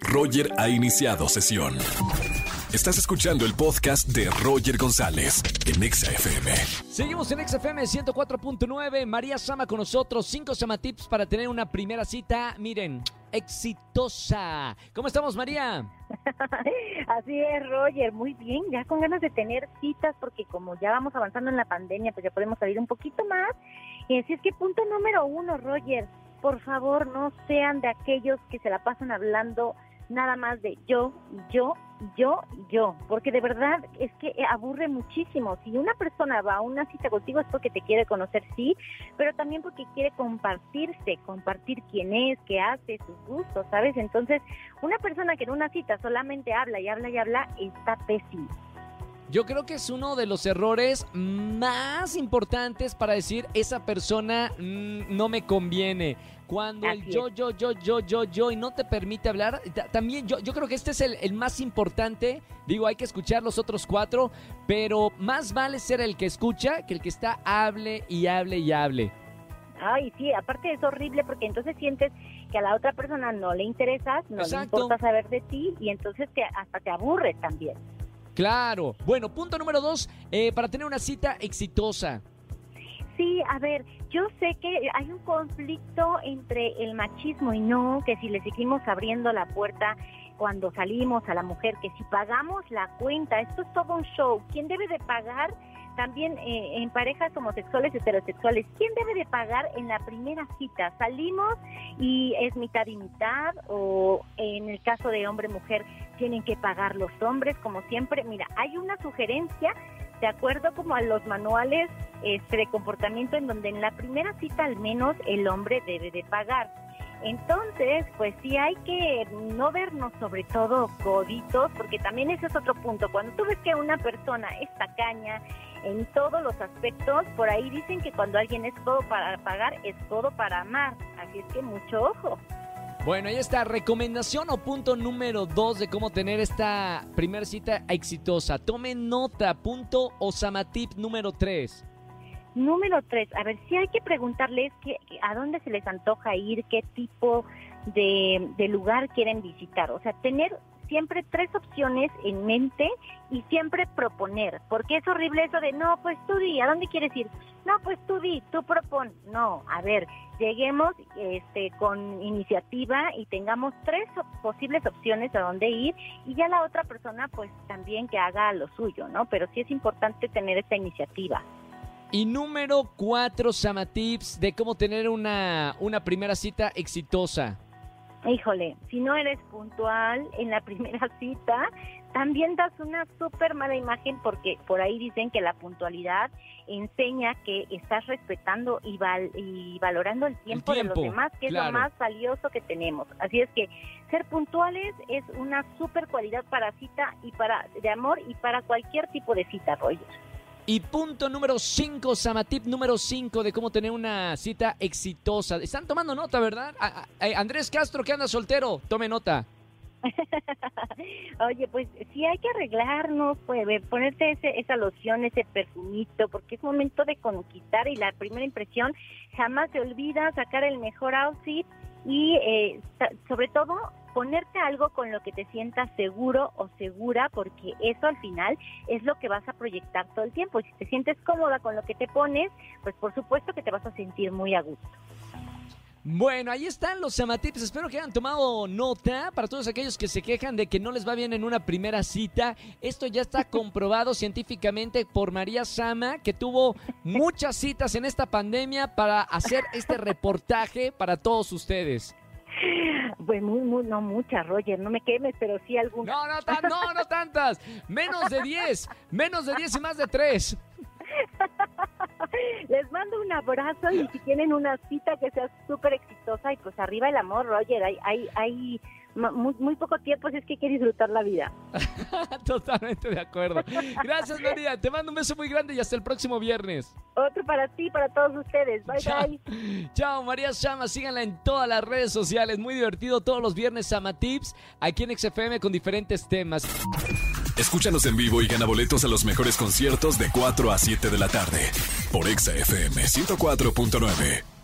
Roger ha iniciado sesión. Estás escuchando el podcast de Roger González en Exa FM. Seguimos en XFM 104.9. María Sama con nosotros. Cinco Sama Tips para tener una primera cita. Miren, exitosa. ¿Cómo estamos, María? Así es, Roger. Muy bien. Ya con ganas de tener citas porque como ya vamos avanzando en la pandemia, pues ya podemos salir un poquito más. Y así es que punto número uno, Roger. Por favor, no sean de aquellos que se la pasan hablando nada más de yo, yo, yo, yo, porque de verdad es que aburre muchísimo. Si una persona va a una cita contigo es porque te quiere conocer, sí, pero también porque quiere compartirse, compartir quién es, qué hace, sus gustos, ¿sabes? Entonces, una persona que en una cita solamente habla y habla y habla está pésimo. Yo creo que es uno de los errores más importantes para decir esa persona mm, no me conviene. Cuando el yo, yo, yo, yo, yo, yo y no te permite hablar, también yo, yo creo que este es el, el, más importante. Digo, hay que escuchar los otros cuatro, pero más vale ser el que escucha que el que está hable y hable y hable. Ay, sí, aparte es horrible porque entonces sientes que a la otra persona no le interesas, no le importa saber de ti y entonces te, hasta te aburres también. Claro. Bueno, punto número dos, eh, para tener una cita exitosa. Sí, a ver, yo sé que hay un conflicto entre el machismo y no, que si le seguimos abriendo la puerta cuando salimos a la mujer, que si pagamos la cuenta, esto es todo un show. ¿Quién debe de pagar? También eh, en parejas homosexuales, heterosexuales, ¿quién debe de pagar en la primera cita? ¿Salimos y es mitad y mitad? ¿O en el caso de hombre-mujer tienen que pagar los hombres, como siempre? Mira, hay una sugerencia de acuerdo como a los manuales este, de comportamiento en donde en la primera cita al menos el hombre debe de pagar. Entonces, pues sí hay que no vernos sobre todo coditos, porque también ese es otro punto. Cuando tú ves que una persona es tacaña en todos los aspectos, por ahí dicen que cuando alguien es codo para pagar, es todo para amar. Así es que mucho ojo. Bueno, ahí está, recomendación o punto número dos de cómo tener esta primera cita exitosa. Tomen nota, punto Osamatip número tres. Número tres, a ver, si hay que preguntarles que, a dónde se les antoja ir, qué tipo de, de lugar quieren visitar. O sea, tener siempre tres opciones en mente y siempre proponer, porque es horrible eso de, no, pues tú di, ¿a dónde quieres ir? No, pues tú di, tú propon. No, a ver, lleguemos este, con iniciativa y tengamos tres posibles opciones a dónde ir y ya la otra persona pues también que haga lo suyo, ¿no? Pero sí es importante tener esta iniciativa. Y número cuatro, Sama Tips, de cómo tener una, una primera cita exitosa. Híjole, si no eres puntual en la primera cita, también das una súper mala imagen porque por ahí dicen que la puntualidad enseña que estás respetando y, y valorando el tiempo, de los demás, que es lo más valioso que tenemos. Así es que ser puntuales es una súper cualidad para cita y para de amor y para cualquier tipo de cita, Roger. Y punto número 5, Samatip número 5 de cómo tener una cita exitosa. Están tomando nota, ¿verdad? Andrés Castro, que anda soltero, tome nota. Oye, pues sí hay que arreglarnos, pues, ponerte ese, esa loción, ese perfumito, porque es momento de conquistar y la primera impresión jamás se olvida, sacar el mejor outfit y eh, sobre todo ponerte algo con lo que te sientas seguro o segura, porque eso al final es lo que vas a proyectar todo el tiempo. Y si te sientes cómoda con lo que te pones, pues por supuesto que te vas a sentir muy a gusto. Bueno, ahí están los Samatips. Espero que hayan tomado nota para todos aquellos que se quejan de que no les va bien en una primera cita. Esto ya está comprobado científicamente por María Sama, que tuvo muchas citas en esta pandemia para hacer este reportaje para todos ustedes. Pues muy, muy, no muchas, Roger, no me quemes, pero sí algunas. No, no, no, no tantas. Menos de 10, menos de 10 y más de 3. Les mando un abrazo y si tienen una cita que sea súper exitosa y pues arriba el amor, Roger, hay, hay, hay muy, poco tiempo, si es que hay que disfrutar la vida. Totalmente de acuerdo. Gracias, María. Te mando un beso muy grande y hasta el próximo viernes. Otro para ti, para todos ustedes. Bye, bye. Chao, María Sama. Síganla en todas las redes sociales. Muy divertido todos los viernes Sama Tips aquí en XFM con diferentes temas. Escúchanos en vivo y gana boletos a los mejores conciertos de 4 a 7 de la tarde por XFM 104.9.